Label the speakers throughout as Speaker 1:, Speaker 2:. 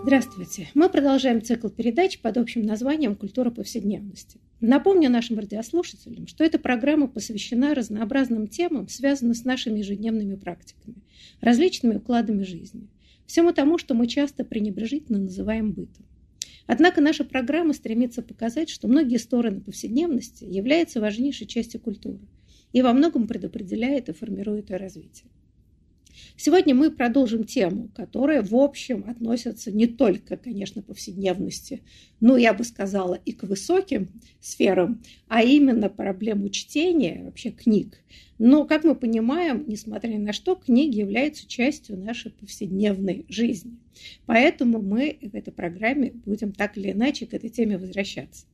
Speaker 1: Здравствуйте. Мы продолжаем цикл передач под общим названием «Культура повседневности». Напомню нашим радиослушателям, что эта программа посвящена разнообразным темам, связанным с нашими ежедневными практиками, различными укладами жизни, всему тому, что мы часто пренебрежительно называем бытом. Однако наша программа стремится показать, что многие стороны повседневности являются важнейшей частью культуры и во многом предопределяет и формирует ее развитие. Сегодня мы продолжим тему, которая, в общем, относится не только, конечно, повседневности, но, я бы сказала, и к высоким сферам, а именно проблему чтения, вообще книг. Но, как мы понимаем, несмотря ни на что, книги являются частью нашей повседневной жизни. Поэтому мы в этой программе будем так или иначе к этой теме возвращаться.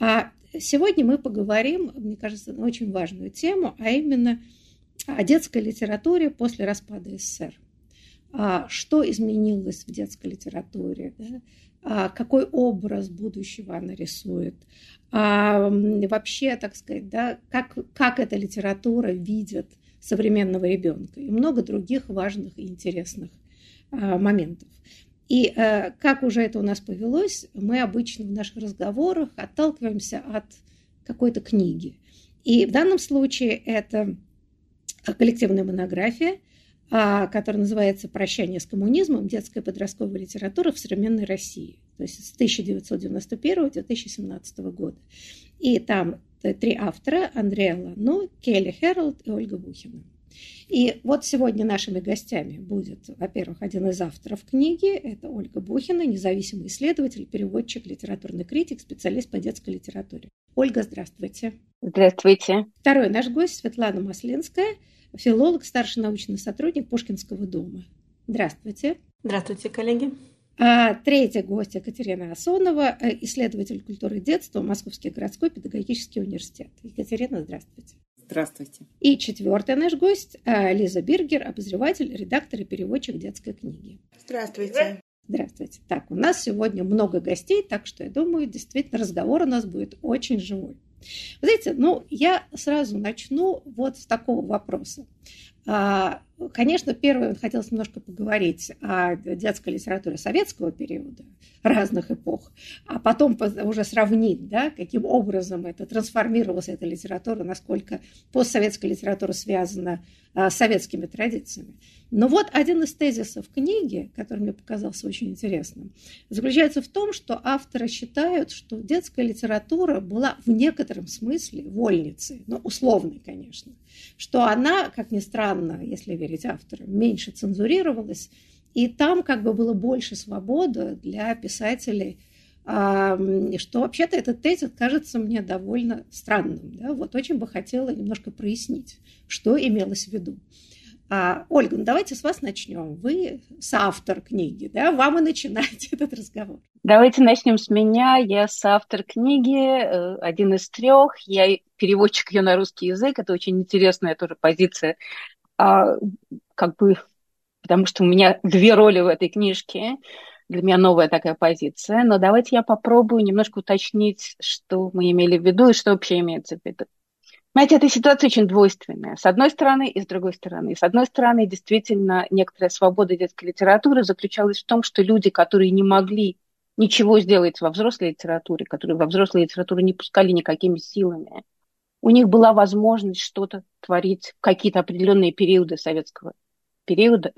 Speaker 1: А сегодня мы поговорим, мне кажется, на очень важную тему, а именно – о детской литературе после распада СССР. А что изменилось в детской литературе? А какой образ будущего она рисует? А вообще, так сказать, да, как, как эта литература видит современного ребенка и много других важных и интересных моментов. И а, как уже это у нас повелось, мы обычно в наших разговорах отталкиваемся от какой-то книги. И в данном случае это коллективная монография, а, которая называется «Прощание с коммунизмом. Детская подростковая литература в современной России». То есть с 1991 до 2017 года. И там три автора – Андрея Лану, Келли Хэролд и Ольга Бухина. И вот сегодня нашими гостями будет, во-первых, один из авторов книги, это Ольга Бухина, независимый исследователь, переводчик, литературный критик, специалист по детской литературе. Ольга, здравствуйте.
Speaker 2: Здравствуйте.
Speaker 1: Второй наш гость Светлана Маслинская, филолог, старший научный сотрудник Пушкинского дома. Здравствуйте.
Speaker 3: Здравствуйте, коллеги.
Speaker 1: А третья гость Екатерина Асонова, э, исследователь культуры детства, Московский городской педагогический университет. Екатерина, здравствуйте.
Speaker 4: Здравствуйте.
Speaker 1: И четвертый наш гость э, Лиза Биргер, обозреватель, редактор и переводчик детской книги.
Speaker 5: Здравствуйте.
Speaker 1: Здравствуйте. Так, у нас сегодня много гостей, так что я думаю, действительно разговор у нас будет очень живой. Вы знаете, ну, я сразу начну вот с такого вопроса. А, конечно, первое хотелось немножко поговорить о детской литературе советского периода, разных эпох, а потом уже сравнить, да, каким образом это трансформировалась эта литература, насколько постсоветская литература связана советскими традициями. Но вот один из тезисов книги, который мне показался очень интересным, заключается в том, что авторы считают, что детская литература была в некотором смысле вольницей, но условной, конечно, что она, как ни странно, если верить авторам, меньше цензурировалась, и там как бы было больше свободы для писателей, что вообще-то этот тезис кажется мне довольно странным. Да? Вот очень бы хотела немножко прояснить, что имелось в виду. А, Ольга, ну давайте с вас начнем. Вы соавтор книги, да? Вам и начинать этот разговор.
Speaker 2: Давайте начнем с меня. Я соавтор книги, э, один из трех. Я переводчик ее на русский язык. Это очень интересная тоже позиция. А, как бы, потому что у меня две роли в этой книжке. Для меня новая такая позиция. Но давайте я попробую немножко уточнить, что мы имели в виду и что вообще имеется в виду. Знаете, эта ситуация очень двойственная. С одной стороны и с другой стороны. С одной стороны, действительно, некоторая свобода детской литературы заключалась в том, что люди, которые не могли ничего сделать во взрослой литературе, которые во взрослой литературу не пускали никакими силами, у них была возможность что-то творить в какие-то определенные периоды советского периода,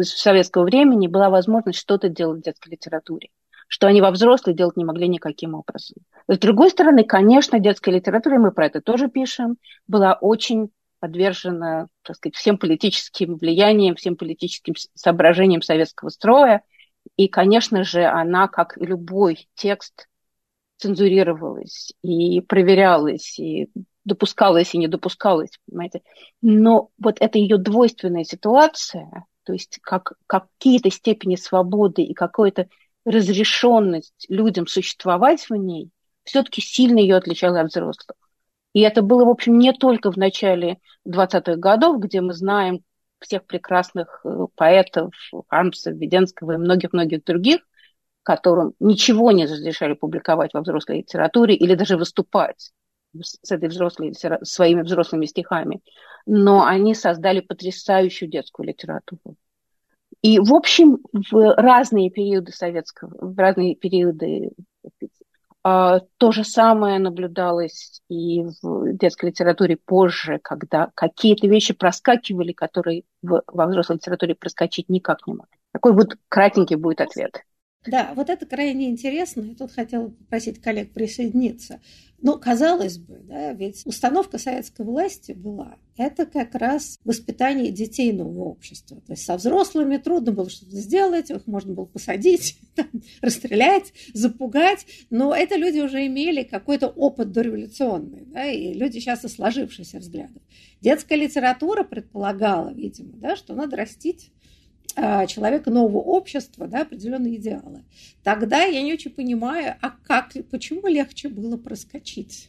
Speaker 2: советского времени, была возможность что-то делать в детской литературе что они во взрослые делать не могли никаким образом. С другой стороны, конечно, детская литература, и мы про это тоже пишем, была очень подвержена, так сказать, всем политическим влияниям, всем политическим соображениям советского строя. И, конечно же, она, как и любой текст, цензурировалась и проверялась, и допускалась, и не допускалась, понимаете. Но вот эта ее двойственная ситуация, то есть как какие-то степени свободы и какой-то разрешенность людям существовать в ней, все-таки сильно ее отличала от взрослых. И это было, в общем, не только в начале 20-х годов, где мы знаем всех прекрасных э, поэтов, Хармса, Веденского и многих-многих других, которым ничего не разрешали публиковать во взрослой литературе или даже выступать с этой взрослой, своими взрослыми стихами. Но они создали потрясающую детскую литературу. И, в общем, в разные периоды советского, в разные периоды а, то же самое наблюдалось и в детской литературе позже, когда какие-то вещи проскакивали, которые в, во взрослой литературе проскочить никак не могли. Такой вот кратенький будет ответ.
Speaker 1: Да, вот это крайне интересно. Я тут хотела попросить коллег присоединиться. Но, казалось бы, да, ведь установка советской власти была это как раз воспитание детей нового общества. То есть со взрослыми трудно было что-то сделать, их можно было посадить, там, расстрелять, запугать, но это люди уже имели какой-то опыт дореволюционный, да, и люди часто сложившиеся взглядов. Детская литература предполагала, видимо, да, что надо растить человека нового общества, да, определенные идеалы. Тогда я не очень понимаю, а как, почему легче было проскочить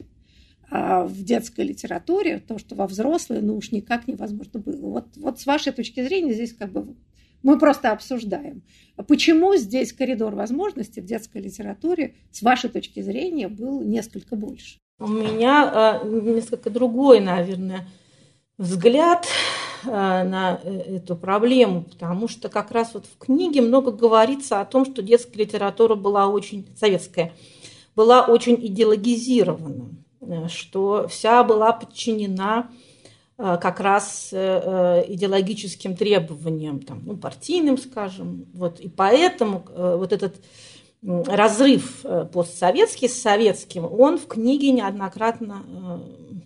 Speaker 1: а в детской литературе, то, что во взрослой, ну уж никак невозможно было. Вот, вот с вашей точки зрения здесь как бы мы просто обсуждаем. Почему здесь коридор возможностей в детской литературе, с вашей точки зрения, был несколько больше?
Speaker 3: У меня э, несколько другой, наверное, взгляд э, на э, эту проблему, потому что как раз вот в книге много говорится о том, что детская литература была очень, советская, была очень идеологизирована, э, что вся была подчинена как раз идеологическим требованиям, там, ну, партийным, скажем. Вот, и поэтому вот этот разрыв постсоветский с советским, он в книге неоднократно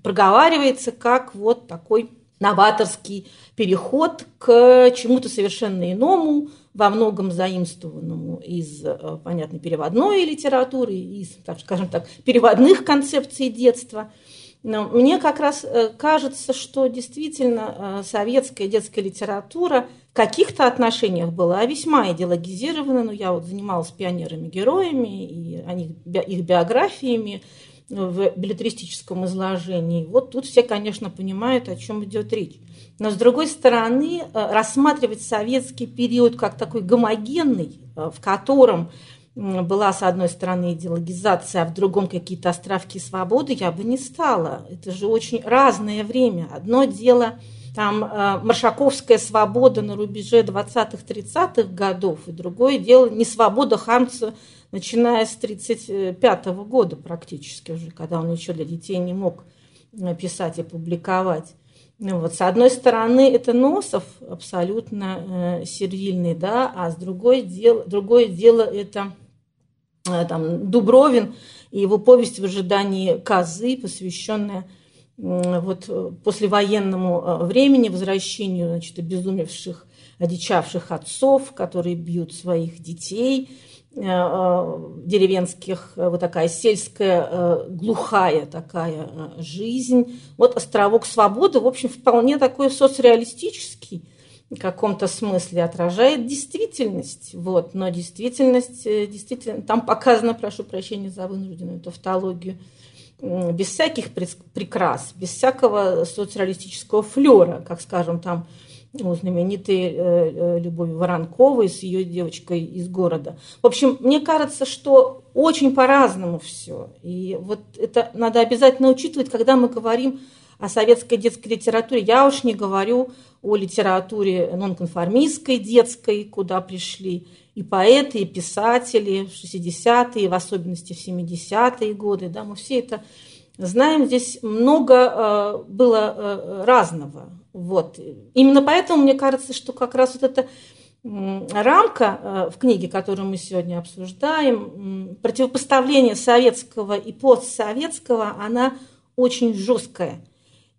Speaker 3: проговаривается как вот такой новаторский переход к чему-то совершенно иному, во многом заимствованному из, э, понятно, переводной литературы, из, так скажем так, переводных концепций детства. Но мне как раз э, кажется, что действительно э, советская детская литература в каких-то отношениях была весьма идеологизирована. Ну, я вот занималась пионерами-героями и их биографиями, в билетристическом изложении. Вот тут все, конечно, понимают, о чем идет речь. Но, с другой стороны, э, рассматривать советский период как такой гомогенный, э, в котором была, с одной стороны, идеологизация, а в другом какие-то островки свободы, я бы не стала. Это же очень разное время. Одно дело там э, маршаковская свобода на рубеже 20-30-х годов, и другое дело не свобода Хамца начиная с 1935 года практически уже, когда он еще для детей не мог э, писать и публиковать. Вот, с одной стороны, это Носов абсолютно э, сервильный, да, а с другой дел, другое дело это э, там, Дубровин и его повесть в ожидании козы, посвященная вот, послевоенному э, времени, возвращению значит, обезумевших, одичавших отцов, которые бьют своих детей – Э, э, деревенских, э, вот такая сельская, глухая такая жизнь. Вот островок свободы, в общем, вполне такой соцреалистический в каком-то смысле отражает действительность. Вот. Но действительность, действительно, там показано, прошу прощения за вынужденную тавтологию, без всяких прикрас, без всякого соцреалистического флера, как, скажем, там ну, знаменитой э, э, Любови Воронковой с ее девочкой из города. В общем, мне кажется, что очень по-разному все. И вот это надо обязательно учитывать, когда мы говорим о советской детской литературе. Я уж не говорю о литературе нонконформистской детской, куда пришли и поэты, и писатели в 60-е, в особенности в 70-е годы. Да, мы все это знаем. Здесь много э, было разного. Вот. Именно поэтому мне кажется, что как раз вот эта рамка э, в книге, которую мы сегодня обсуждаем, противопоставление советского и постсоветского, она очень жесткая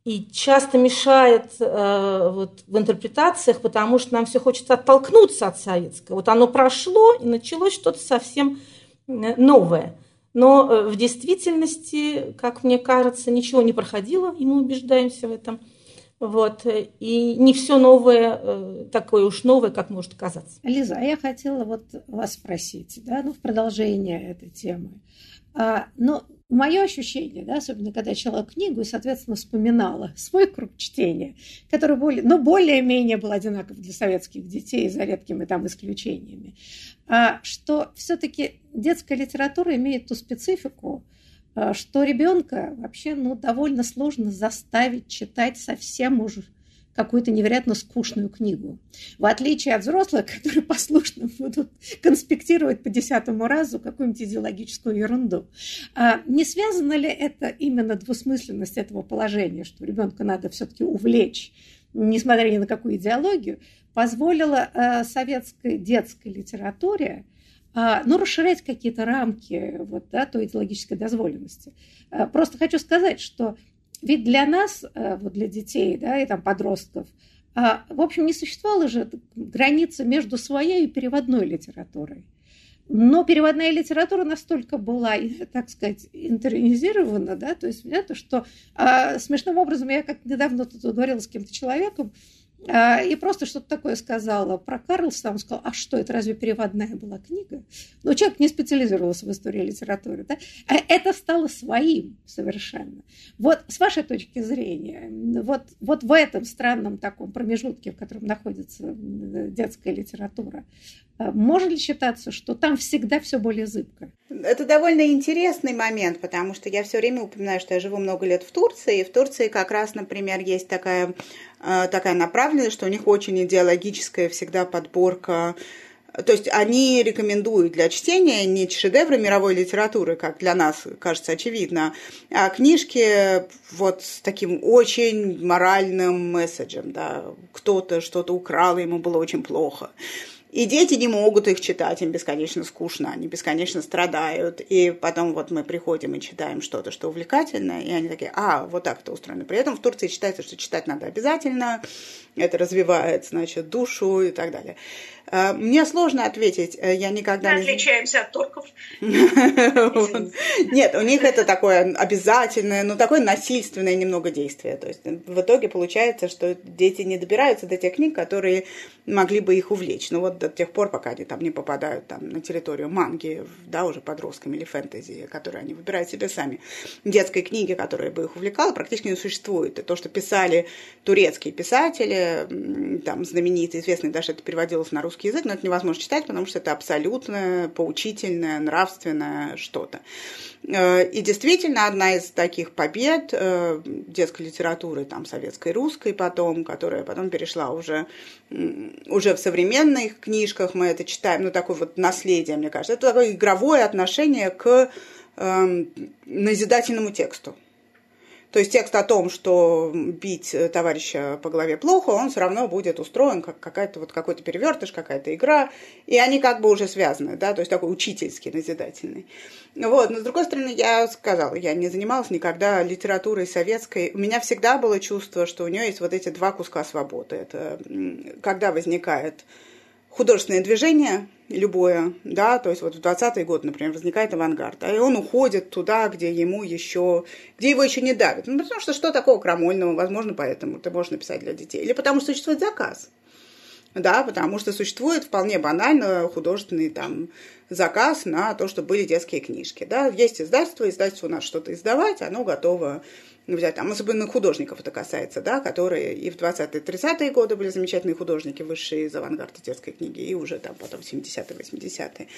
Speaker 3: и часто мешает э, вот, в интерпретациях, потому что нам все хочется оттолкнуться от советского. Вот оно прошло, и началось что-то совсем э, новое. Но в действительности, как мне кажется, ничего не проходило, и мы убеждаемся в этом – Вот, и не все новое э, такое уж новое, как может казаться.
Speaker 1: Лиза, а я хотела вот вас спросить, да, ну, в продолжение этой темы. А, но мое ощущение, да, особенно когда я читала книгу и, соответственно, вспоминала свой круг чтения, который более, ну, более-менее был одинаков для советских детей, за редкими там исключениями, а, что все-таки детская литература имеет ту специфику, а, что ребенка вообще ну, довольно сложно заставить читать совсем уже какую-то невероятно скучную книгу. В отличие от взрослых, которые послушно будут конспектировать по десятому разу какую-нибудь идеологическую ерунду. А не связано ли это именно двусмысленность этого положения, что ребенка надо все-таки увлечь, несмотря ни на какую идеологию, позволило э, советской детской литературе а, ну, расширять какие-то рамки вот, да, той идеологической дозволенности. А, просто хочу сказать, что ведь для нас, э, вот для детей да, и там, подростков, а, в общем, не существовала же граница между своей и переводной литературой. Но переводная литература настолько была, так сказать, интернизирована, да, то есть понятно, что а, смешным образом я как недавно тут говорила с кем-то человеком, и просто что-то такое сказала про Карлса, он сказал, а что, это разве переводная была книга? Но человек не специализировался в истории литературы. Да? А это стало своим совершенно. Вот с вашей точки зрения, вот, вот в этом странном таком промежутке, в котором находится детская литература, а, можно ли считаться, что там всегда все более зыбко?
Speaker 4: Это довольно интересный момент, потому что я все время упоминаю, что я живу много лет в Турции, и в Турции как раз, например, есть такая, э, такая направленность, что у них очень идеологическая всегда подборка то есть они рекомендуют для чтения не шедевры мировой литературы, как для нас кажется очевидно, а книжки вот с таким очень моральным месседжем. Да. Кто-то что-то украл, ему было очень плохо. И дети не могут их читать, им бесконечно скучно, они бесконечно страдают. И потом вот мы приходим и читаем что-то, что увлекательное, и они такие, а, вот так это устроено. При этом в Турции считается, что читать надо обязательно, это развивает, значит, душу и так далее. А, мне сложно ответить, э, я никогда
Speaker 5: Мы не... отличаемся от турков.
Speaker 4: Нет, у них это такое обязательное, но такое насильственное немного действие. То есть в итоге получается, что дети не добираются до тех книг, которые могли бы их увлечь. Ну вот до тех пор, пока они там не попадают там, на территорию манги, да, уже подростками или фэнтези, которые они выбирают себе сами. Детской книги, которая бы их увлекала, практически не существует. И то, что писали турецкие писатели, там знаменитые, известные, даже это переводилось на русский русский язык, но это невозможно читать, потому что это абсолютно поучительное, нравственное что-то. Э, и действительно, одна из таких побед э, детской литературы, там, советской, русской потом, которая потом перешла уже, уже в современных книжках, мы это читаем, ну, такое вот наследие, мне кажется. Это такое игровое отношение к э, назидательному тексту. То есть текст о том, что бить товарища по голове плохо, он все равно будет устроен как какая-то вот какой-то перевертыш, какая-то игра, и они как бы уже связаны, да, то есть такой учительский, назидательный. Вот, но с другой стороны, я сказала, я не занималась никогда литературой советской. У меня всегда было чувство, что у нее есть вот эти два куска свободы. Это когда возникает художественное движение, любое, да, то есть вот в 20-й год, например, возникает авангард, и он уходит туда, где ему еще, где его еще не давят. Ну, потому что что такого крамольного, возможно, поэтому ты можешь написать для детей. Или потому что существует заказ. Да, потому что существует вполне банально художественный там заказ на то, чтобы были детские книжки. Да, есть издательство, издательство у нас что-то издавать, оно готово взять, там, особенно художников это касается, да, которые и в 20-е, 30-е годы были замечательные художники, высшие из авангарда детской книги, и уже там потом 70-е, 80-е.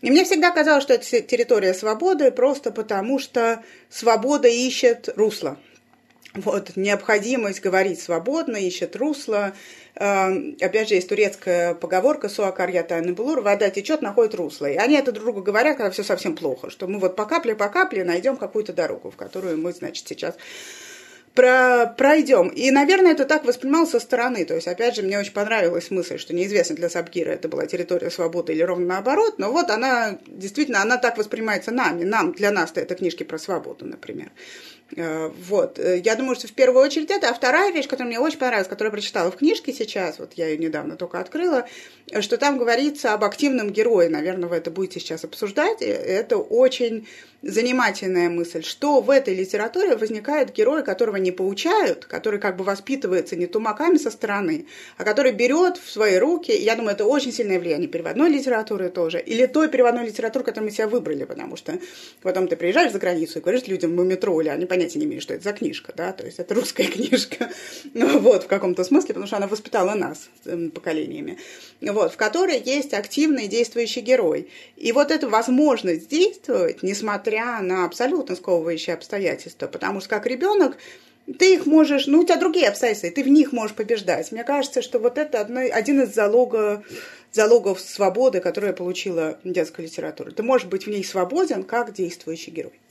Speaker 4: И мне всегда казалось, что это территория свободы, просто потому что свобода ищет русло. Вот, необходимость говорить свободно, ищет русло. Эм, опять же, есть турецкая поговорка «Суакар ятайны булур» «Вода течет, находит русло». И они это друг другу говорят, когда все совсем плохо, что мы вот по капле, по капле найдем какую-то дорогу, в которую мы, значит, сейчас про, пройдем. И, наверное, это так воспринималось со стороны. То есть, опять же, мне очень понравилась мысль, что неизвестно для Сабгира, это была территория свободы или ровно наоборот, но вот она, действительно, она так воспринимается нами. Нам, для нас-то это книжки про свободу, например. Э, вот. Э, я думаю, что в первую очередь это. А вторая вещь, которая мне очень понравилась, которую я прочитала в книжке сейчас, вот я ее недавно только открыла, что там говорится об активном герое. Наверное, вы это будете сейчас обсуждать. Это очень занимательная мысль, что в этой литературе возникает герой, которого не поучают, который как бы воспитывается не тумаками со стороны, а который берет в свои руки, я думаю, это очень сильное влияние переводной литературы тоже, или той переводной литературы, которую мы себя выбрали, потому что потом ты приезжаешь за границу и говоришь людям в метро, или они понятия не имеют, что это за книжка, да, то есть это русская книжка, вот, в каком-то смысле, потому что она воспитала нас эм, поколениями, вот, в которой есть активный действующий герой. И вот эту возможность действовать, несмотря на абсолютно сковывающие обстоятельства, потому что как ребенок ты их можешь, ну, у тебя другие обстоятельства, и ты в них можешь побеждать. Мне кажется, что вот это одно, один из залога, залогов свободы, которую получила детская литература. Ты можешь быть в ней свободен, как действующий герой.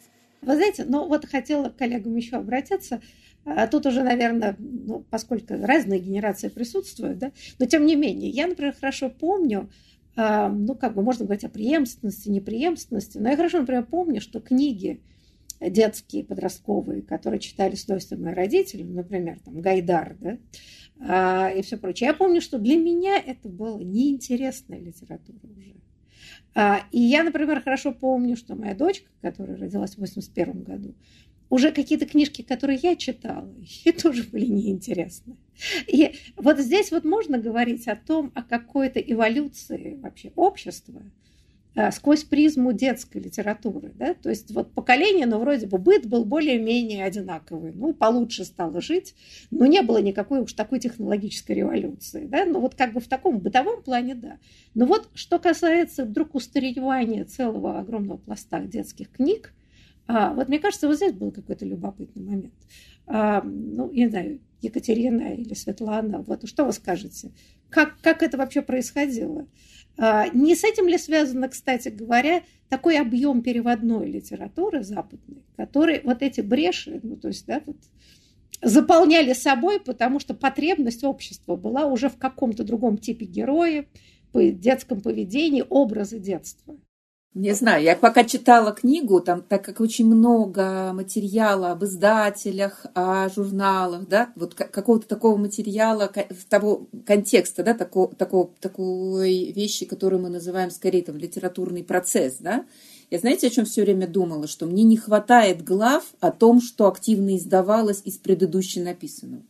Speaker 1: Вы знаете, ну вот хотела к коллегам еще обратиться. А тут уже, наверное, ну, поскольку разные генерации присутствуют, да, но тем не менее, я, например, хорошо помню, а, ну, как бы можно говорить о преемственности, непреемственности, но я хорошо, например, помню, что книги детские, подростковые, которые читали с удовольствием мои родители, например, там, Гайдар, да, а, и все прочее. Я помню, что для меня это была неинтересная литература уже. А, и я, например, хорошо помню, что моя дочка, которая родилась в 81 году, уже какие-то книжки, которые я читала, и тоже были неинтересны. И вот здесь вот можно говорить о том, о какой-то эволюции вообще общества сквозь призму детской литературы. Да? То есть вот поколение, ну, вроде бы быт был более-менее одинаковый. Ну, получше стало жить, но не было никакой уж такой технологической революции. Да? Ну, вот как бы в таком бытовом плане, да. Но вот что касается вдруг устаревания целого огромного пласта детских книг, а, вот мне кажется, вот здесь был какой-то любопытный момент. А, ну, я не знаю, Екатерина или Светлана, вот что вы скажете? Как, как это вообще происходило? А, не с этим ли связано, кстати говоря, такой объем переводной литературы западной, который вот эти бреши, ну, то есть, да, вот, заполняли собой, потому что потребность общества была уже в каком-то другом типе героя, по детском поведении, образы детства.
Speaker 5: Не знаю, я пока читала книгу, там, так как очень много материала об издателях, о журналах, да, вот какого-то такого материала, того контекста, да, такого, такого, такой вещи, которую мы называем скорее там литературный процесс, да, я знаете, о чем все время думала? Что мне не хватает глав о том, что активно издавалось из предыдущего написанного.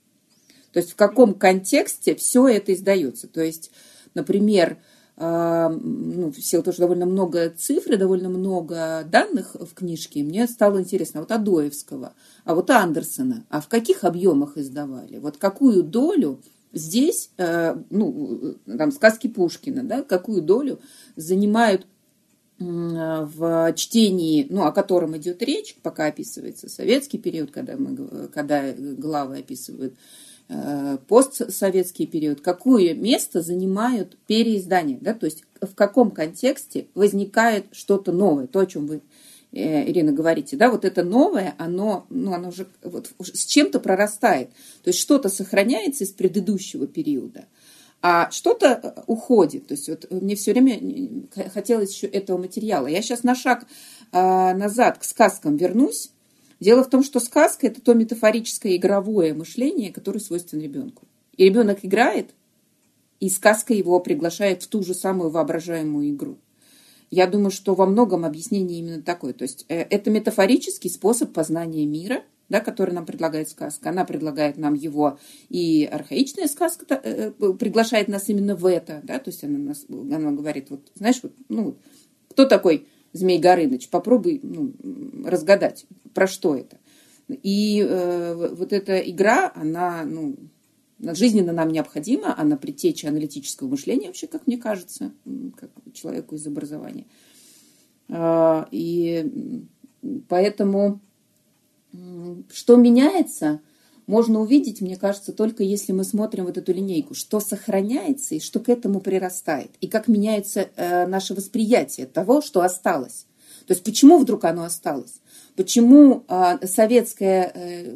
Speaker 5: То есть в каком контексте все это издается. То есть, например, ну, в что довольно много цифр и довольно много данных в книжке, мне стало интересно, а вот Адоевского, а вот Андерсона, а в каких объемах издавали? Вот какую долю здесь, э, ну, там, сказки Пушкина, да, какую долю занимают в чтении, ну, о котором идет речь, пока описывается советский период, когда, мы, когда главы описывают Э, постсоветский период, какое место занимают переиздания, да, то есть в каком контексте возникает что-то новое, то, о чем вы, э, Ирина, говорите, да, вот это новое, оно, ну, оно уже вот с чем-то прорастает, то есть что-то сохраняется из предыдущего периода, а что-то э, уходит, то есть вот мне все время хотелось еще этого материала. Я сейчас на шаг назад к сказкам вернусь, Дело в том, что сказка – это то метафорическое игровое мышление, которое свойственно ребенку. И ребенок играет, и сказка его приглашает в ту же самую воображаемую игру. Я думаю, что во многом объяснение именно такое. То есть э, это метафорический способ познания мира, да, который нам предлагает сказка. Она предлагает нам его, и архаичная сказка э, э, приглашает нас именно в это. Да, то есть она, нас, она говорит, вот, знаешь, вот, ну, кто такой Змей Горыныч? Попробуй ну, разгадать про что это. И э, вот эта игра, она ну, жизненно нам необходима, она предтеча аналитического мышления вообще, как мне кажется, как человеку из образования. Э, и поэтому что меняется, можно увидеть, мне кажется, только если мы смотрим вот эту линейку, что сохраняется и что к этому прирастает, и как меняется э, наше восприятие того, что осталось. То есть почему вдруг оно осталось? Почему а, советская э,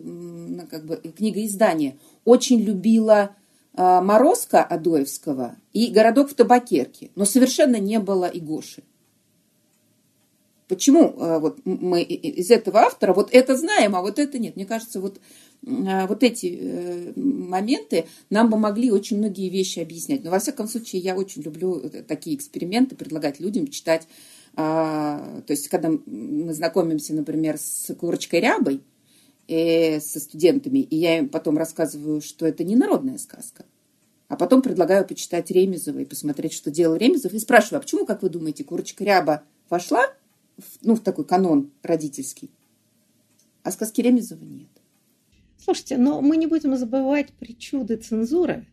Speaker 5: как бы, книгоиздание очень любила а, Морозко Адоевского и «Городок в табакерке», но совершенно не было и Гоши. почему вот мы из этого автора вот это знаем, а вот это нет. Мне кажется, вот вот эти моменты нам помогли очень многие вещи объяснять. Но, во всяком случае, я очень люблю такие эксперименты, предлагать людям читать. То есть, когда мы знакомимся, например, с курочкой рябой, э, со студентами, и я им потом рассказываю, что это не народная сказка. А потом предлагаю почитать Ремезова и посмотреть, что делал Ремезов, и спрашиваю, а почему, как вы думаете, курочка ряба вошла в, ну, в такой канон родительский, а сказки Ремезова нет?
Speaker 1: Слушайте, но мы не будем забывать причуды цензуры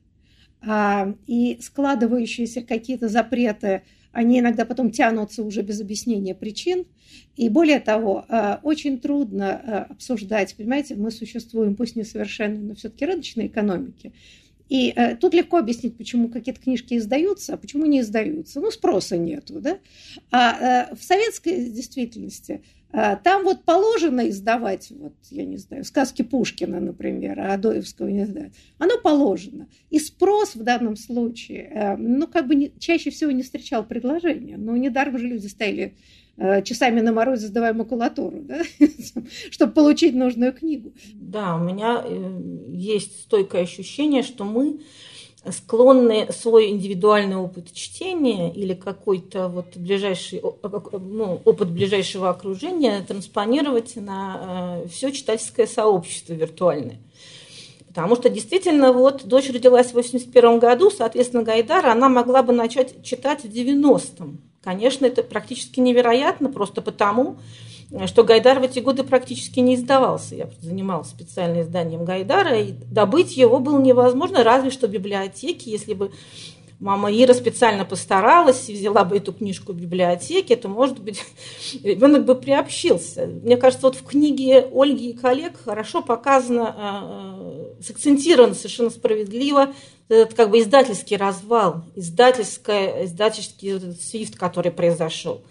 Speaker 1: а, и складывающиеся какие-то запреты они иногда потом тянутся уже без объяснения причин. И более того, э, очень трудно э, обсуждать, понимаете, мы существуем, пусть не совершенно, но все-таки рыночной экономике. И э, тут легко объяснить, почему какие-то книжки издаются, а почему не издаются. Ну, спроса нету, да? А в советской действительности там вот положено издавать, вот, я не знаю, сказки Пушкина, например, а Адоевского не знаю. Оно положено. И спрос в данном случае, э, ну, как бы не, чаще всего не встречал предложения. Но недаром же люди стояли Э, часами на морозе сдавая макулатуру, да? чтобы получить нужную книгу.
Speaker 3: Да, у меня э, есть стойкое ощущение, что мы склонны свой индивидуальный опыт чтения или какой-то вот ближайший ну, опыт ближайшего окружения транспонировать на э, все читательское сообщество виртуальное. Потому что действительно, вот дочь родилась в 81 году, соответственно, Гайдара она могла бы начать читать в 90-м. Конечно, это практически невероятно, просто потому, что Гайдар в эти годы практически не издавался. Я занималась специальным изданием Гайдара, и добыть его было невозможно, разве что в библиотеке, если бы мама Ира специально постаралась и взяла бы эту книжку в библиотеке, то, может быть, ребенок бы приобщился. Мне кажется, вот в книге Ольги и коллег хорошо показано, э, э, сакцентировано совершенно справедливо этот как бы издательский развал, издательское, издательский вот свифт, который произошел.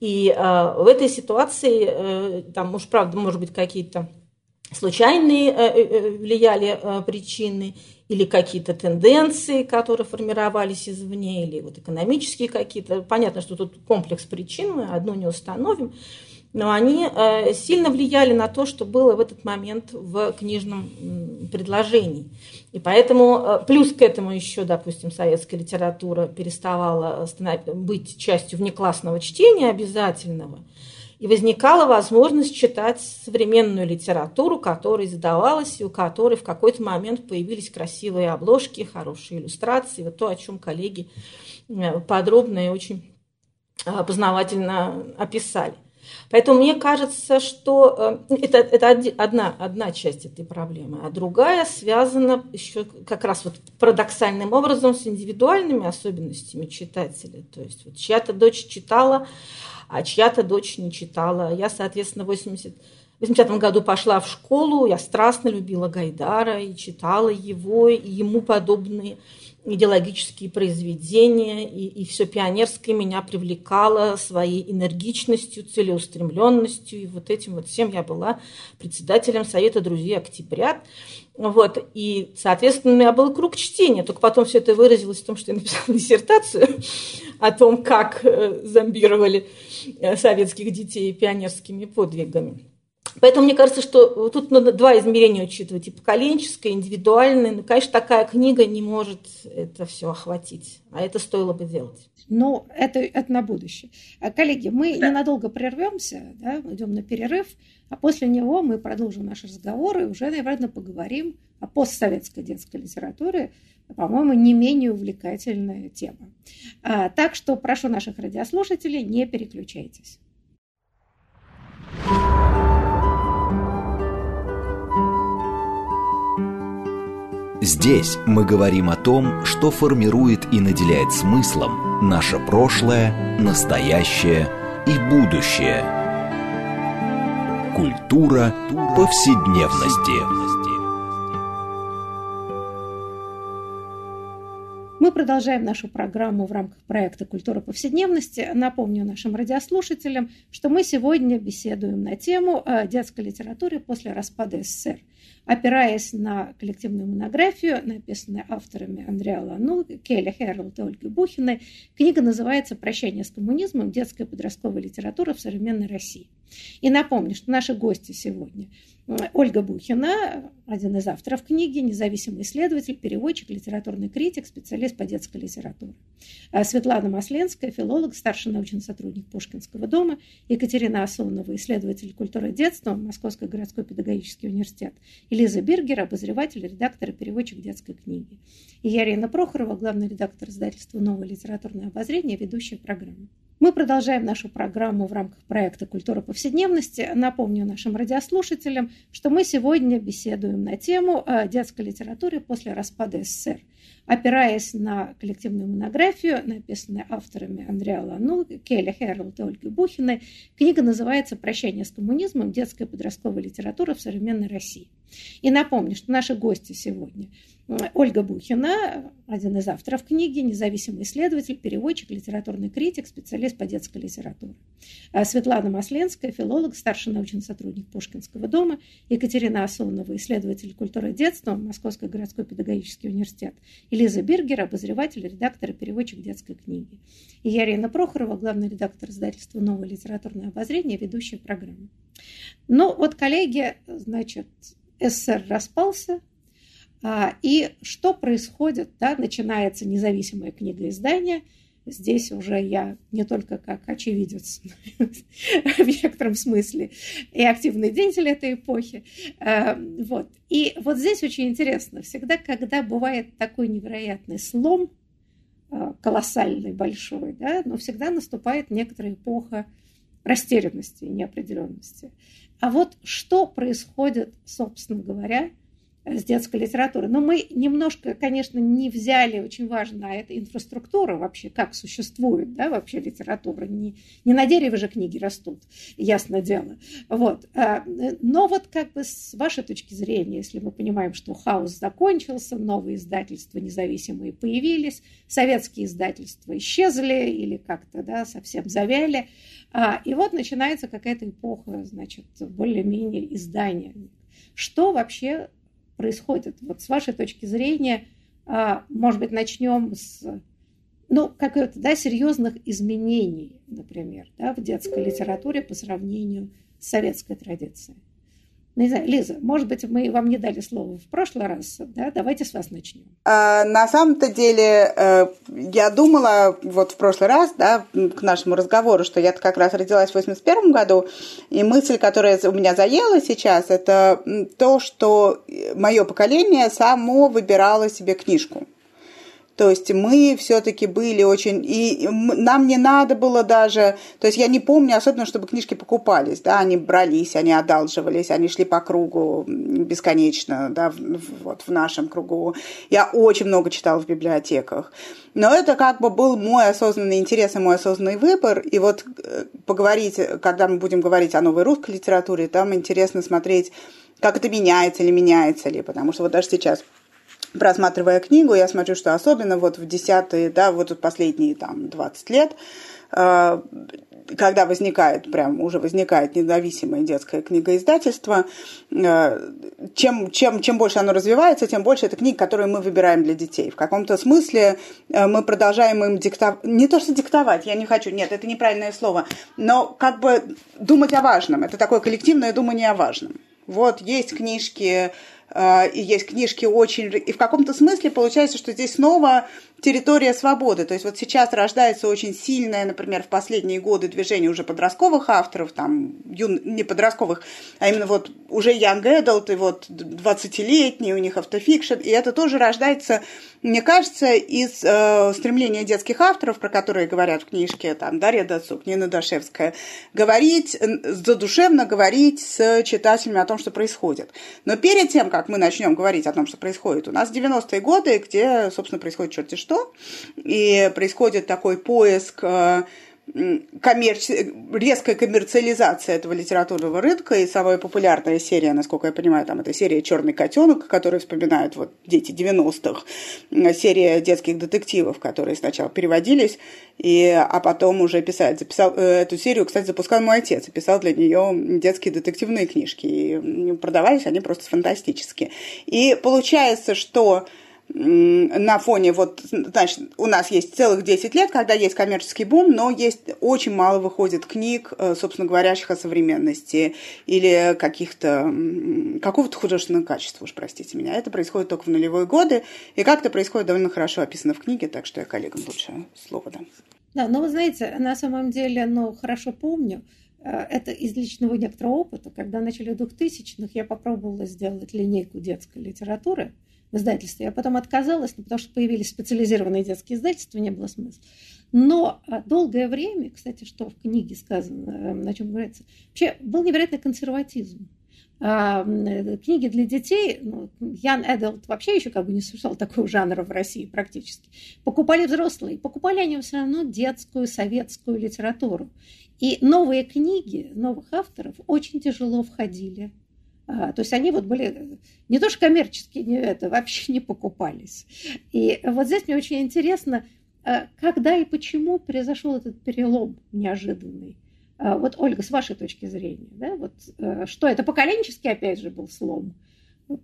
Speaker 3: И э, в этой ситуации, э, там, уж правда, может быть, какие-то случайные э, э, влияли э, причины, или какие-то тенденции, которые формировались извне, или вот экономические какие-то. Понятно, что тут комплекс причин, мы одну не установим, но они э, сильно влияли на то, что было в этот момент в книжном предложении. И поэтому, э, плюс к этому еще, допустим, советская литература переставала быть частью внеклассного чтения обязательного – и возникала возможность читать современную литературу, которая издавалась, и у которой в какой-то момент появились красивые обложки, хорошие иллюстрации, вот то, о чем коллеги э, подробно и очень познавательно описали. Поэтому мне кажется, что э, это, это одна, одна часть этой проблемы, а другая связана еще как раз вот парадоксальным образом с индивидуальными особенностями читателя. То есть вот чья-то дочь читала, а чья-то дочь не читала. Я, соответственно, в 80 в 80 году пошла в школу, я страстно любила Гайдара и читала его, и ему подобные идеологические произведения, и, и все пионерское меня привлекало своей энергичностью, целеустремленностью, и вот этим вот всем я была председателем Совета друзей «Октябрят». Вот, и, соответственно, у меня был круг чтения, только потом все это выразилось в том, что я написала диссертацию о том, как э, зомбировали э, советских детей пионерскими подвигами. Поэтому мне кажется, что тут надо два измерения учитывать, и поколенческое, и индивидуальное. Ну, конечно, такая книга не может это все охватить, а это стоило бы делать.
Speaker 1: Но это, это на будущее. А, коллеги, мы да. ненадолго прервемся, да, идем на перерыв, а после него мы продолжим наши разговоры и уже, наверное, поговорим о постсоветской детской литературе, по-моему, не менее увлекательная тема. А, так что прошу наших радиослушателей, не переключайтесь.
Speaker 6: Здесь мы говорим о том, что формирует и наделяет смыслом наше прошлое, настоящее и будущее. Культура повседневности.
Speaker 1: Мы продолжаем нашу программу в рамках проекта «Культура повседневности». Напомню нашим радиослушателям, что мы сегодня беседуем на тему детской литературы после распада СССР – опираясь на коллективную монографию, написанную авторами Андреа Лану, Келли Хэролд и Ольгой Бухиной. Книга называется «Прощание с коммунизмом. Детская подростковая литература в современной России». И напомню, что наши гости сегодня Ольга Бухина, один из авторов книги, независимый исследователь, переводчик, литературный критик, специалист по детской литературе. А Светлана Масленская, филолог, старший научный сотрудник Пушкинского дома, Екатерина Асонова, исследователь культуры детства, Московский городской педагогический университет, и Лиза Бергер, обозреватель, редактор и переводчик детской книги. И я, Ирина Прохорова, главный редактор издательства «Новое литературное обозрение», ведущая программы. Мы продолжаем нашу программу в рамках проекта «Культура повседневности». Напомню нашим радиослушателям, что мы сегодня беседуем на тему детской литературы после распада СССР. Опираясь на коллективную монографию, написанную авторами Андреа Лану, Келли Хэролд и Ольгой Бухиной, книга называется «Прощание с коммунизмом. Детская подростковая литература в современной России». И напомню, что наши гости сегодня – Ольга Бухина, один из авторов книги, независимый исследователь, переводчик, литературный критик, специалист по детской литературе. А Светлана Масленская, филолог, старший научный сотрудник Пушкинского дома. Екатерина Асонова, исследователь культуры детства, Московский городской педагогический университет. И Лиза Биргер, обозреватель, редактор и переводчик детской книги. И я, Ирина Прохорова, главный редактор издательства «Новое литературное обозрение», ведущая программы. Ну вот, коллеги, значит, СССР распался – а, и что происходит? Да, начинается независимое книгоиздание. Здесь уже я не только как очевидец в некотором смысле и активный деятель этой эпохи. А, вот. И вот здесь очень интересно. Всегда, когда бывает такой невероятный слом, а, колоссальный, большой, да, но всегда наступает некоторая эпоха растерянности и неопределенности. А вот что происходит, собственно говоря, с детской литературы. Но мы немножко, конечно, не взяли, очень важно, а это инфраструктура вообще, как существует да, вообще литература. Не, не на дереве же книги растут, ясно дело. Вот. А, но вот как бы с вашей точки зрения, если мы понимаем, что хаос закончился, новые издательства независимые появились, советские издательства исчезли или как-то да, совсем завяли, а, и вот начинается какая-то эпоха, значит, более-менее издания. Что вообще происходит? Вот с вашей точки зрения, а, может быть, начнем с ну, каких-то да, серьезных изменений, например, да, в детской литературе по сравнению с советской традицией. Ну, не знаю, Лиза, может быть, мы вам не дали слово в прошлый раз, да? Давайте с вас начнем.
Speaker 4: А, на самом-то деле, э, я думала вот в прошлый раз, да, к нашему разговору, что я как раз родилась в 81 году, и мысль, которая у меня заела сейчас, это то, что мое поколение само выбирало себе книжку. То есть мы все-таки были очень... И нам не надо было даже... То есть я не помню особенно, чтобы книжки покупались. Да? Они брались, они одалживались, они шли по кругу бесконечно, да, вот в нашем кругу. Я очень много читала в библиотеках. Но это как бы был мой осознанный интерес и мой осознанный выбор. И вот э, поговорить, когда мы будем говорить о новой русской литературе, там интересно смотреть, как это меняется или меняется ли. Потому что вот даже сейчас просматривая книгу, я смотрю, что особенно вот в десятые, да, вот последние там 20 лет, э, когда возникает, прям уже возникает независимое детское книгоиздательство, э, чем, чем, чем больше оно развивается, тем больше это книг, которые мы выбираем для детей. В каком-то смысле э, мы продолжаем им диктовать, не то что диктовать, я не хочу, нет, это неправильное слово, но как бы думать о важном, это такое коллективное думание о важном. Вот есть книжки, и есть книжки очень... И в каком-то смысле получается, что здесь снова территория свободы. То есть вот сейчас рождается очень сильное, например, в последние годы движение уже подростковых авторов, там, юн, не подростковых, а именно вот уже young adult, и вот 20-летние у них автофикшн, и это тоже рождается, мне кажется, из э, стремления детских авторов, про которые говорят в книжке, там, Дарья Дацук, Нина Дашевская, говорить, задушевно говорить с читателями о том, что происходит. Но перед тем, как мы начнем говорить о том, что происходит, у нас 90-е годы, где, собственно, происходит черти что, и происходит такой поиск э, коммерци... резкая коммерциализация этого литературного рынка, и самая популярная серия, насколько я понимаю, там это серия «Черный котенок», которую вспоминают вот дети 90-х, серия детских детективов, которые сначала переводились, и, а потом уже писать. Записал, э, эту серию, кстати, запускал мой отец, и писал для нее детские детективные книжки, и продавались они просто фантастически. И получается, что на фоне, вот, значит, у нас есть целых 10 лет, когда есть коммерческий бум, но есть очень мало выходит книг, э, собственно, говорящих о современности или каких-то, какого-то художественного качества, уж простите меня. Это происходит только в нулевые годы, и как-то происходит довольно хорошо описано в книге, так что я коллегам лучше слово дам.
Speaker 1: Да, но вы знаете, на самом деле, ну, хорошо помню, э, это из личного некоторого опыта, когда в начале 2000-х я попробовала сделать линейку детской литературы – в издательстве. Я потом отказалась, ну, потому что появились специализированные детские издательства, не было смысла. Но а, долгое время, кстати, что в книге сказано, на чем говорится, вообще был невероятный консерватизм. Э, книги для детей, ну, Young Adult вообще еще как бы не существовал такого жанра в России практически. Покупали взрослые, покупали они все равно детскую советскую литературу. И новые книги новых авторов очень тяжело входили то есть они вот были не то что коммерческие, не это, вообще не покупались. И вот здесь мне очень интересно, а, когда и почему произошел этот перелом неожиданный. А, вот, Ольга, с вашей точки зрения, да, вот что это поколенческий, опять же, был слом?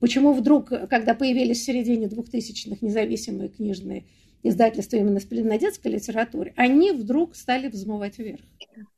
Speaker 1: Почему вдруг, когда появились в середине 2000-х независимые книжные издательства именно на детской литературе, они вдруг стали взмывать вверх?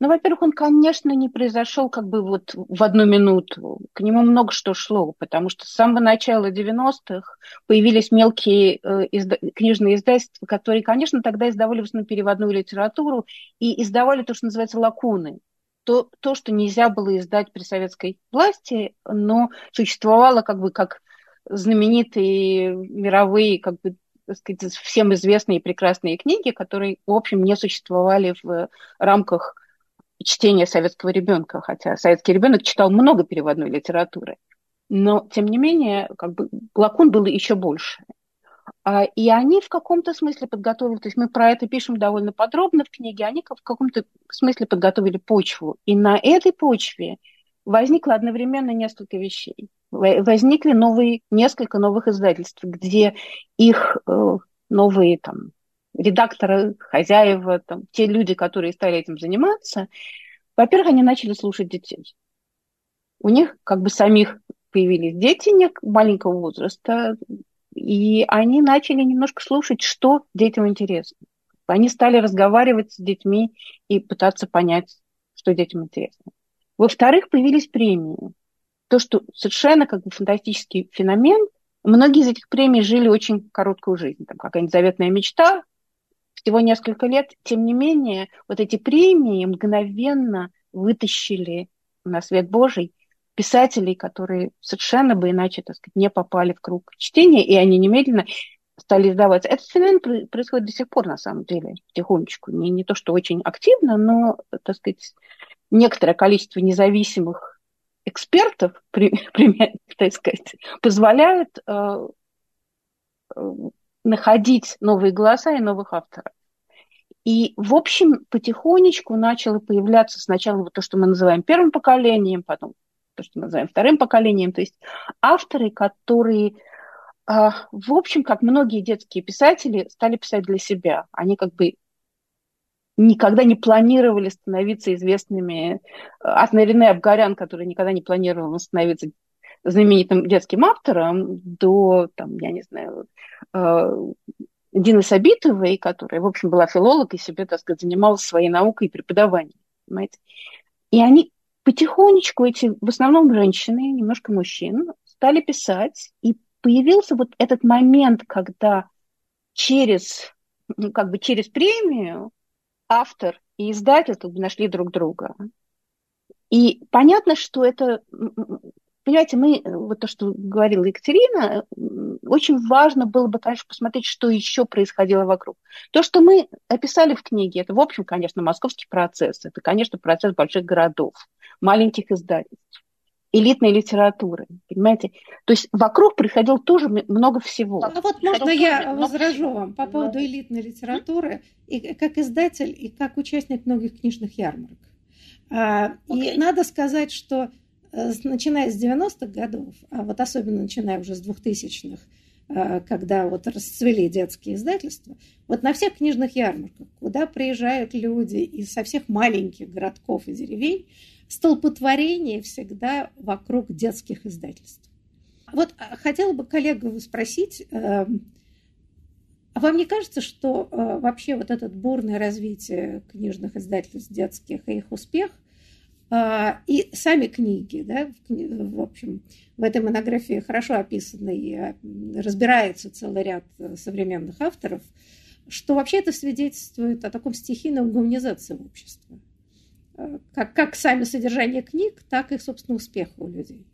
Speaker 2: Ну, во-первых, он, конечно, не произошел как бы вот в одну минуту. К нему много что шло, потому что с самого начала 90-х появились мелкие э, изда- книжные издательства, которые, конечно, тогда издавали в основном переводную литературу и издавали то, что называется лакуны. То, то, что нельзя было издать при советской власти, но существовало как бы как знаменитые мировые как бы так сказать, всем известные и прекрасные книги, которые, в общем, не существовали в рамках чтения советского ребенка, хотя советский ребенок читал много переводной литературы. Но, тем не менее, как бы лакун было еще больше. А, и они в каком-то смысле подготовили, то есть мы про это пишем довольно подробно в книге, они в каком-то смысле подготовили почву. И на этой почве возникло одновременно несколько вещей. Возникли новые, несколько новых издательств, где их э, новые там, редакторы, хозяева, там, те люди, которые стали этим заниматься, во-первых, они начали слушать детей. У них как бы самих появились дети маленького возраста, и они начали немножко слушать, что детям интересно. Они стали разговаривать с детьми и пытаться понять, что детям интересно. Во-вторых, появились премии. То, что совершенно как бы фантастический феномен. Многие из этих премий жили очень короткую жизнь. Там какая-нибудь заветная мечта, всего несколько лет. Тем не менее, вот эти премии мгновенно вытащили на свет Божий писателей, которые совершенно бы иначе, так сказать, не попали в круг чтения, и они немедленно стали издаваться. Этот феномен происходит до сих пор, на самом деле, потихонечку. Не, не то, что очень активно, но, так сказать, некоторое количество независимых экспертов, так сказать, позволяют э, э, находить новые голоса и новых авторов. И, в общем, потихонечку начало появляться сначала вот то, что мы называем первым поколением, потом то, что мы называем вторым поколением, то есть авторы, которые, э, в общем, как многие детские писатели, стали писать для себя. Они как бы никогда не планировали становиться известными. От Нарине Абгарян, который никогда не планировал становиться знаменитым детским автором, до, там, я не знаю, э, Дины Сабитовой, которая, в общем, была филолог и себе, так сказать, занималась своей наукой и преподаванием. Понимаете? И они потихонечку, эти в основном женщины, немножко мужчин, стали писать, и появился вот этот момент, когда через, ну, как бы через премию автор и издатель бы нашли друг друга. И понятно, что это, понимаете, мы, вот то, что говорила Екатерина, очень важно было бы, конечно, посмотреть, что еще происходило вокруг. То, что мы описали в книге, это, в общем, конечно, московский процесс, это, конечно, процесс больших городов, маленьких издательств. Элитной литературы, понимаете? То есть вокруг происходило тоже много всего.
Speaker 1: А вот можно я возражу вам по поводу элитной литературы, и как издатель, и как участник многих книжных ярмарок. Okay. И надо сказать, что э, начиная с 90-х годов, а вот особенно начиная уже с 2000-х, э, когда вот расцвели детские издательства, вот на всех книжных ярмарках, куда приезжают люди из со всех маленьких городков и деревень, столпотворение всегда вокруг детских издательств. Вот а, хотела бы коллегу спросить, эм, а вам не кажется, что э, вообще вот это бурное развитие книжных издательств детских и их успех э, и сами книги, да, в общем, в этой монографии хорошо описаны и э, разбирается целый ряд современных авторов, что вообще это свидетельствует о таком стихийном гуманизации общества? Как, как сами содержание книг, так и, собственно, успех у людей.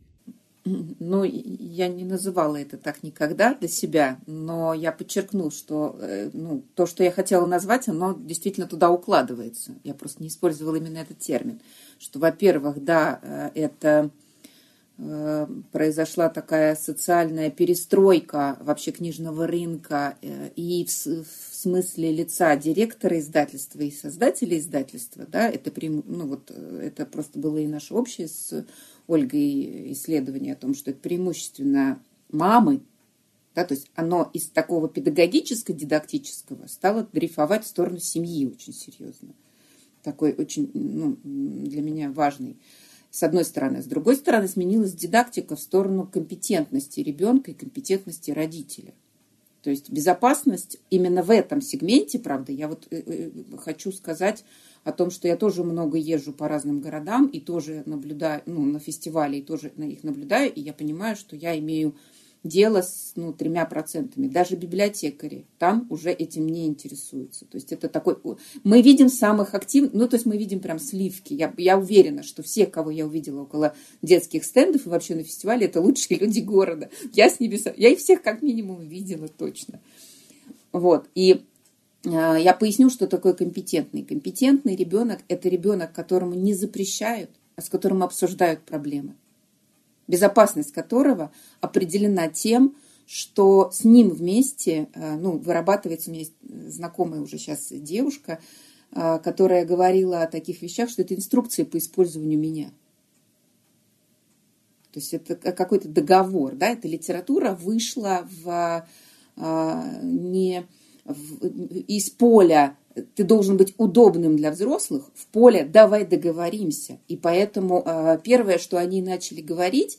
Speaker 5: Ну, я не называла это так никогда для себя, но я подчеркну, что э, ну, то, что я хотела назвать, оно действительно туда укладывается. Я просто не использовала именно этот термин. Что, во-первых, да, э, это произошла такая социальная перестройка вообще книжного рынка э, и в, смысле лица директора издательства и создателя издательства, да, это, ну, вот, э, это просто было и наше общее с Ольгой исследование о том, что это преимущественно мамы, да, то есть оно из такого педагогическо-дидактического стало дрейфовать в сторону семьи очень серьезно. Такой очень ну, для меня важный с одной стороны. С другой стороны, сменилась дидактика в сторону компетентности ребенка и компетентности родителя. То есть безопасность именно в этом сегменте, правда, я вот э, э, хочу сказать о том, что я тоже много езжу по разным городам и тоже наблюдаю, ну, на фестивале и тоже на их наблюдаю, и я понимаю, что я имею дело с ну, тремя процентами. Даже библиотекари там уже этим не интересуются. То есть это такой... Мы видим самых активных... Ну, то есть мы видим прям сливки. Я, я уверена, что все, кого я увидела около детских стендов и вообще на фестивале, это лучшие люди города. Я с ними... Я их всех как минимум видела точно. Вот. И э, я поясню, что такое компетентный. Компетентный ребенок – это ребенок, которому не запрещают, а с которым обсуждают проблемы безопасность которого определена тем, что с ним вместе э, ну, вырабатывается, у меня есть знакомая уже сейчас девушка, э, которая говорила о таких вещах, что это инструкция по использованию меня. То есть это какой-то договор, да, эта литература вышла в, э, не из поля ты должен быть удобным для взрослых, в поле давай договоримся. И поэтому э, первое, что они начали говорить,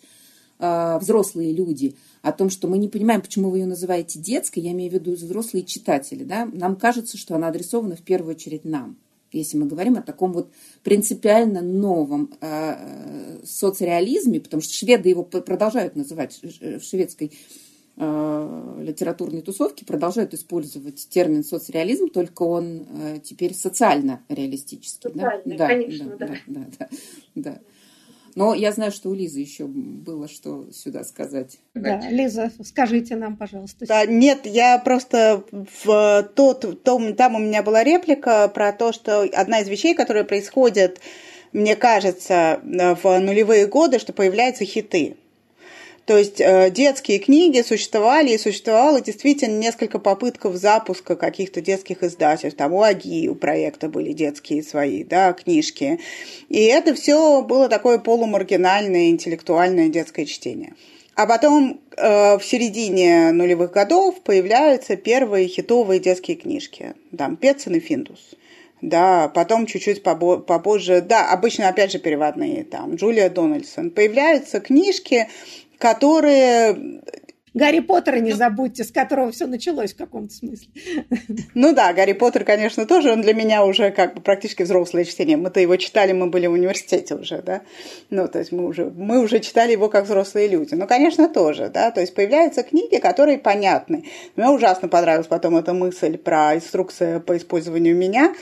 Speaker 5: э, взрослые люди, о том, что мы не понимаем, почему вы ее называете детской, я имею в виду взрослые читатели, да, нам кажется, что она адресована в первую очередь нам. Если мы говорим о таком вот принципиально новом э, соцреализме, потому что шведы его продолжают называть в шведской Э, литературной тусовки продолжают использовать термин соцреализм, только он э, теперь социально-реалистический.
Speaker 1: Социальный, да? конечно, да.
Speaker 5: Да, да, да, да. Но я знаю, что у Лизы еще было что сюда сказать.
Speaker 1: Да, Лиза, скажите нам, пожалуйста.
Speaker 4: Да, нет, я просто в тот, том, там у меня была реплика про то, что одна из вещей, которая происходит, мне кажется, в нулевые годы, что появляются хиты. То есть э, детские книги существовали, и существовало действительно несколько попытков запуска каких-то детских издательств. Там у Аги у проекта были детские свои да, книжки. И это все было такое полумаргинальное интеллектуальное детское чтение. А потом э, в середине нулевых годов появляются первые хитовые детские книжки. Там «Петсон и Финдус». Да, потом чуть-чуть попозже, да, обычно опять же переводные, там, Джулия Дональдсон. Появляются книжки, которые
Speaker 1: Гарри Поттера не забудьте, с которого все началось в каком-то смысле.
Speaker 4: Ну да, Гарри Поттер, конечно, тоже, он для меня уже как бы практически взрослое чтение. Мы-то его читали, мы были в университете уже, да. Ну, то есть мы уже, мы уже читали его как взрослые люди. Ну, конечно, тоже, да. То есть появляются книги, которые понятны. Мне ужасно понравилась потом эта мысль про инструкцию по использованию меня,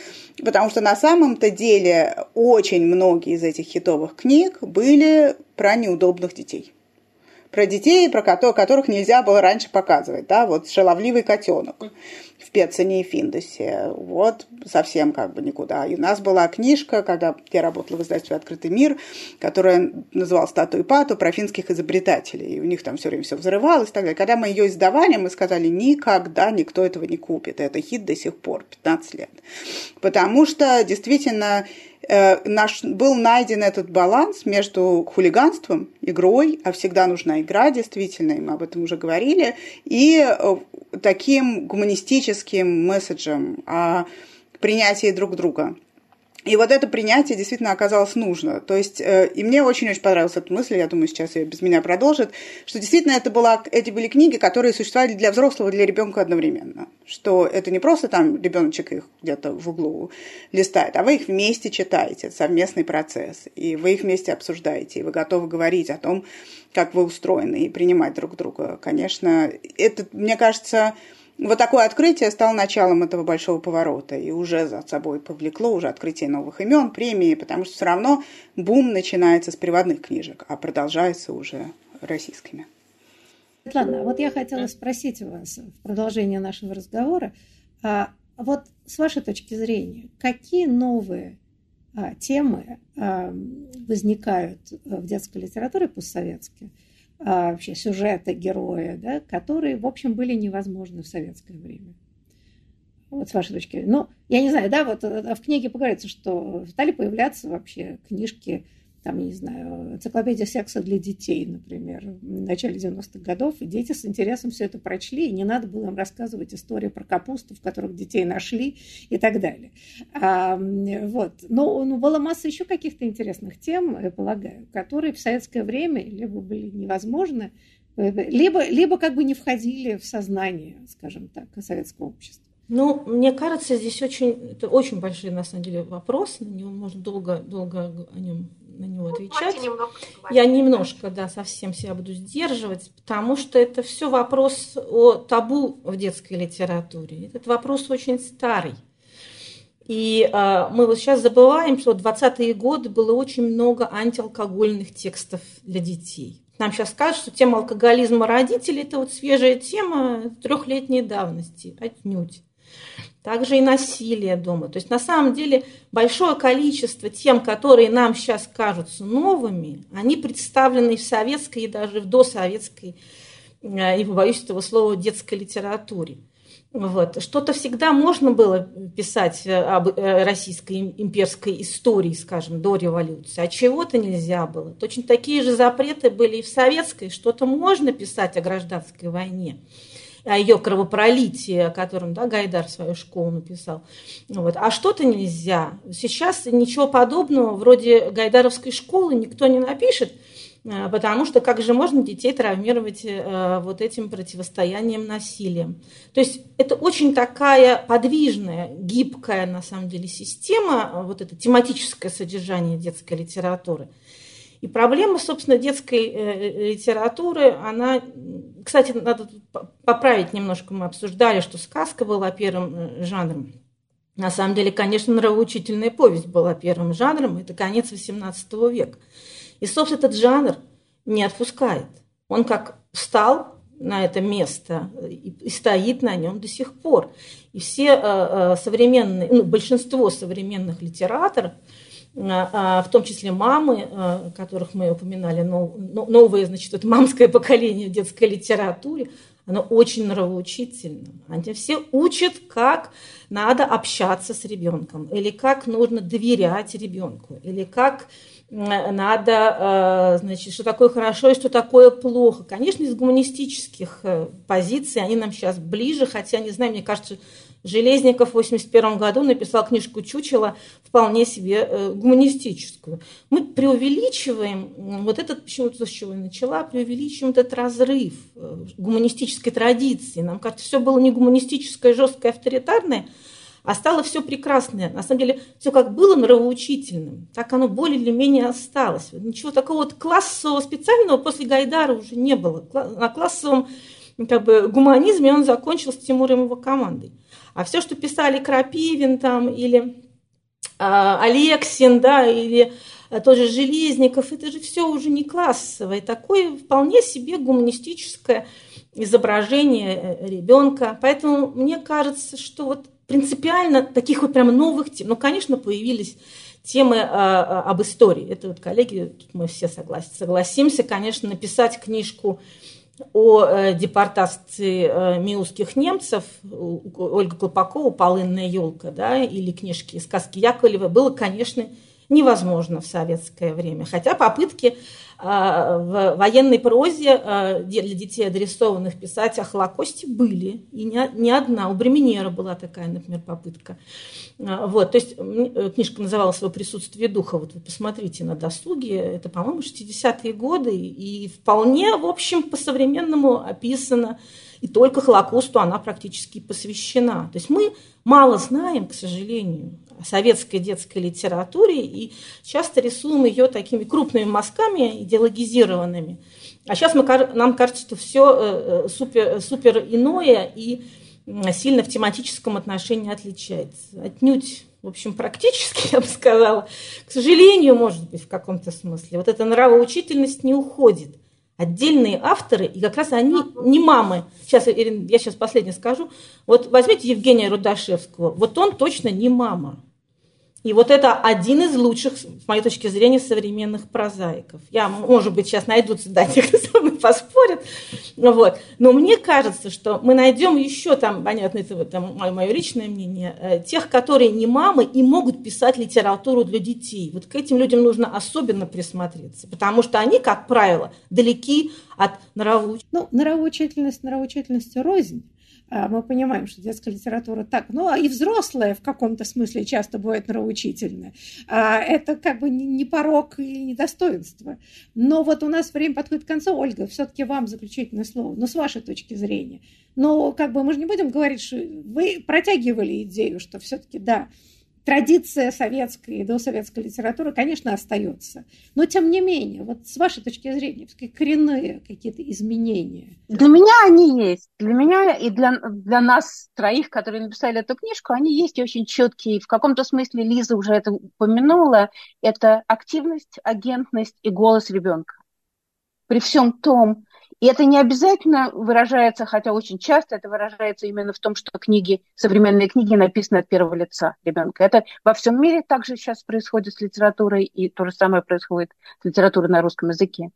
Speaker 4: потому что на самом-то деле очень многие из этих хитовых книг были про неудобных детей про детей, про которых нельзя было раньше показывать, да, вот шаловливый котенок. В Пецане и Финдосе. Вот совсем как бы никуда. И у нас была книжка, когда я работала в издательстве «Открытый мир», которая называлась «Стату и пату» про финских изобретателей. И у них там все время все взрывалось и так далее. Когда мы ее издавали, мы сказали, никогда никто этого не купит. Это хит до сих пор, 15 лет. Потому что действительно наш, был найден этот баланс между хулиганством, игрой, а всегда нужна игра, действительно, мы об этом уже говорили, и э, таким гуманистическим месседжем о принятии друг друга. И вот это принятие действительно оказалось нужно. То есть, э, и мне очень-очень понравилась эта мысль, я думаю, сейчас ее без меня продолжит, что действительно это была, эти были книги, которые существовали для взрослого и для ребенка одновременно. Что это не просто там ребеночек их где-то в углу листает, а вы их вместе читаете, это совместный процесс, и вы их вместе обсуждаете, и вы готовы говорить о том, как вы устроены, и принимать друг друга. Конечно, это, мне кажется, вот такое открытие стало началом этого большого поворота и уже за собой повлекло уже открытие новых имен, премии, потому что все равно бум начинается с приводных книжек, а продолжается уже российскими.
Speaker 1: Светлана, вот я хотела спросить у вас в продолжение нашего разговора, а вот с вашей точки зрения, какие новые а, темы а, возникают в детской литературе постсоветской, а, вообще сюжеты героя, да, которые, в общем, были невозможны в советское время. Вот с вашей точки зрения. Ну, я не знаю, да, вот э, в книге поговорится, что стали появляться вообще книжки там, не знаю, энциклопедия секса для детей, например, в начале 90-х годов, и дети с интересом все это прочли, и не надо было им рассказывать истории про капусту, в которых детей нашли и так далее. А, вот. Но ну, была масса еще каких-то интересных тем, я полагаю, которые в советское время либо были невозможны, либо, либо как бы не входили в сознание, скажем так, советского общества.
Speaker 3: Ну, мне кажется, здесь очень, это очень большой, на самом деле, вопрос, на него можно долго, долго о нем на него ну, отвечать. Немного Я немножко, да, совсем себя буду сдерживать, потому что это все вопрос о табу в детской литературе. Этот вопрос очень старый. И э, мы вот сейчас забываем, что в 20-е годы было очень много антиалкогольных текстов для детей. Нам сейчас скажут, что тема алкоголизма родителей – это вот свежая тема трехлетней давности, отнюдь также и насилие дома. То есть на самом деле большое количество тем, которые нам сейчас кажутся новыми, они представлены в советской и даже в досоветской, э, не побоюсь этого слова, детской литературе. Вот. Что-то всегда можно было писать э, об э, российской имперской истории, скажем, до революции, а чего-то нельзя было. Точно такие же запреты были и в советской. Что-то можно писать о гражданской войне о ее кровопролитии, о котором да, Гайдар свою школу написал. Вот. А что-то нельзя. Сейчас ничего подобного вроде Гайдаровской школы никто не напишет, э, потому что как же можно детей травмировать э, вот этим противостоянием насилием. То есть это очень такая подвижная, гибкая на самом деле система, вот это тематическое содержание детской литературы – и проблема, собственно, детской э, литературы, она, кстати, надо поправить немножко, мы обсуждали, что сказка была первым э, жанром. На самом деле, конечно, нравоучительная повесть была первым жанром, это конец XVIII века. И, собственно, этот жанр не отпускает. Он как встал на это место и стоит на нем до сих пор. И все э, современные, ну, большинство современных литераторов – в том числе мамы, а, которых мы упоминали, новое, значит, это мамское поколение в детской литературе, оно очень нравоучительно. Они все учат, как надо общаться с ребенком, или как нужно доверять ребенку, или как надо, значит, что такое хорошо и что такое плохо. Конечно, из гуманистических э, позиций они нам сейчас ближе, хотя, не знаю, мне кажется, Железников в 1981 году написал книжку «Чучело», вполне себе э, гуманистическую. Мы преувеличиваем, вот этот, почему-то с чего я начала, преувеличиваем этот разрыв э, гуманистической традиции. Нам кажется, все было не гуманистическое, жесткое, авторитарное, а стало все прекрасное. На самом деле, все как было нравоучительным, так оно более или менее осталось. Ничего такого вот классового специального после Гайдара уже не было. На классовом как бы, гуманизме он закончил с Тимуром его командой. А все, что писали Крапивин там или э, Алексин, да, или тот же Железников, это же все уже не классовое, такое вполне себе гуманистическое изображение ребенка. Поэтому мне кажется, что вот принципиально таких вот прям новых тем, ну, конечно, появились темы а, об истории. Это вот, коллеги, тут мы все согласен, согласимся, конечно, написать книжку о э, депортации э, миусских немцев Ольга Колпакова «Полынная елка», да, или книжки «Сказки Яковлева» было, конечно, невозможно в советское время. Хотя попытки в военной прозе а, для детей адресованных писать о Холокосте были. И не одна. У Бременера была такая, например, попытка. А, вот, то есть э, книжка называлась «Свое присутствие духа». Вот вы посмотрите на досуге. Это, по-моему, 60-е годы. И вполне, в общем, по-современному описано. И только Холокосту она практически посвящена. То есть мы мало знаем, к сожалению, советской детской литературе и часто рисуем ее такими крупными мазками идеологизированными. А сейчас мы, нам кажется, что все э, э, супер, супер иное и сильно в тематическом отношении отличается. Отнюдь, в общем, практически, я бы сказала, к сожалению, может быть, в каком-то смысле. Вот эта нравоучительность не уходит отдельные авторы, и как раз они не мамы. Сейчас, Ирина, я сейчас последнее скажу. Вот возьмите Евгения Рудашевского. Вот он точно не мама. И вот это один из лучших, с моей точки зрения, современных прозаиков. Я, может быть, сейчас найдутся, да, те, кто со мной поспорит. Вот. Но мне кажется, что мы найдем еще там, понятно, это там, мое, мое личное мнение, э, тех, которые не мамы и могут писать литературу для детей. Вот к этим людям нужно особенно присмотреться, потому что они, как правило, далеки от нравоучительности.
Speaker 1: Ну, нравоучительность, нравоучительность рознь. А, мы понимаем, что детская литература так, ну, а и взрослая в каком-то смысле часто бывает нравоучительная. А, это как бы не порог и не достоинство. Но вот у нас время подходит к концу. Ольга, все-таки вам заключительное слово. Ну, с вашей точки зрения. Но как бы мы же не будем говорить, что вы протягивали идею, что все-таки, да, традиция советской и досоветской литературы, конечно, остается. Но, тем не менее, вот с вашей точки зрения, коренные какие-то изменения?
Speaker 2: Для меня они есть. Для меня и для, для нас троих, которые написали эту книжку, они есть и очень четкие. В каком-то смысле Лиза уже это упомянула. Это активность, агентность и голос ребенка. При всем том, и это не обязательно выражается, хотя очень часто это выражается именно в том, что книги, современные книги написаны от первого лица ребенка. Это во всем мире также сейчас происходит с литературой, и то же самое происходит с литературой на русском языке.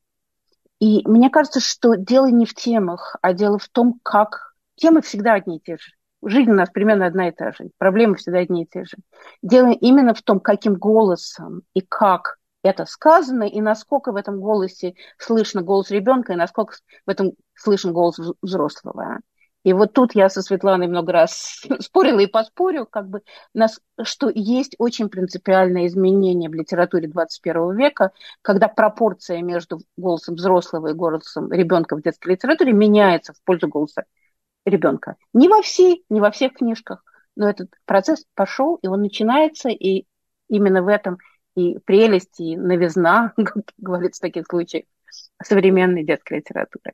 Speaker 2: И мне кажется, что дело не в темах, а дело в том, как темы всегда одни и те же. Жизнь у нас примерно одна и та же, проблемы всегда одни и те же. Дело именно в том, каким голосом и как это сказано, и насколько в этом голосе слышно голос ребенка, и насколько в этом слышен голос взрослого. И вот тут я со Светланой много раз спорила и поспорю, как бы, нас, что есть очень принципиальное изменение в литературе 21 века, когда пропорция между голосом взрослого и голосом ребенка в детской литературе меняется в пользу голоса ребенка. Не во всей, не во всех книжках, но этот процесс пошел, и он начинается, и именно в этом и прелесть, и новизна, как говорится в таких случаях, современной детской литературы.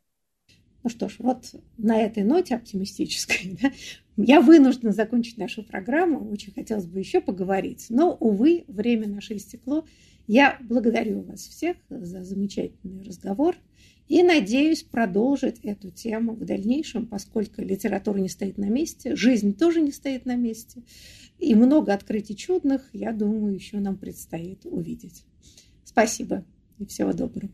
Speaker 1: Ну что ж, вот на этой ноте оптимистической да, я вынуждена закончить нашу программу. Очень хотелось бы еще поговорить, но, увы, время наше истекло. Я благодарю вас всех за замечательный разговор и надеюсь продолжить эту тему в дальнейшем, поскольку литература не стоит на месте, жизнь тоже не стоит на месте. И много открытий чудных, я думаю, еще нам предстоит увидеть. Спасибо и всего доброго.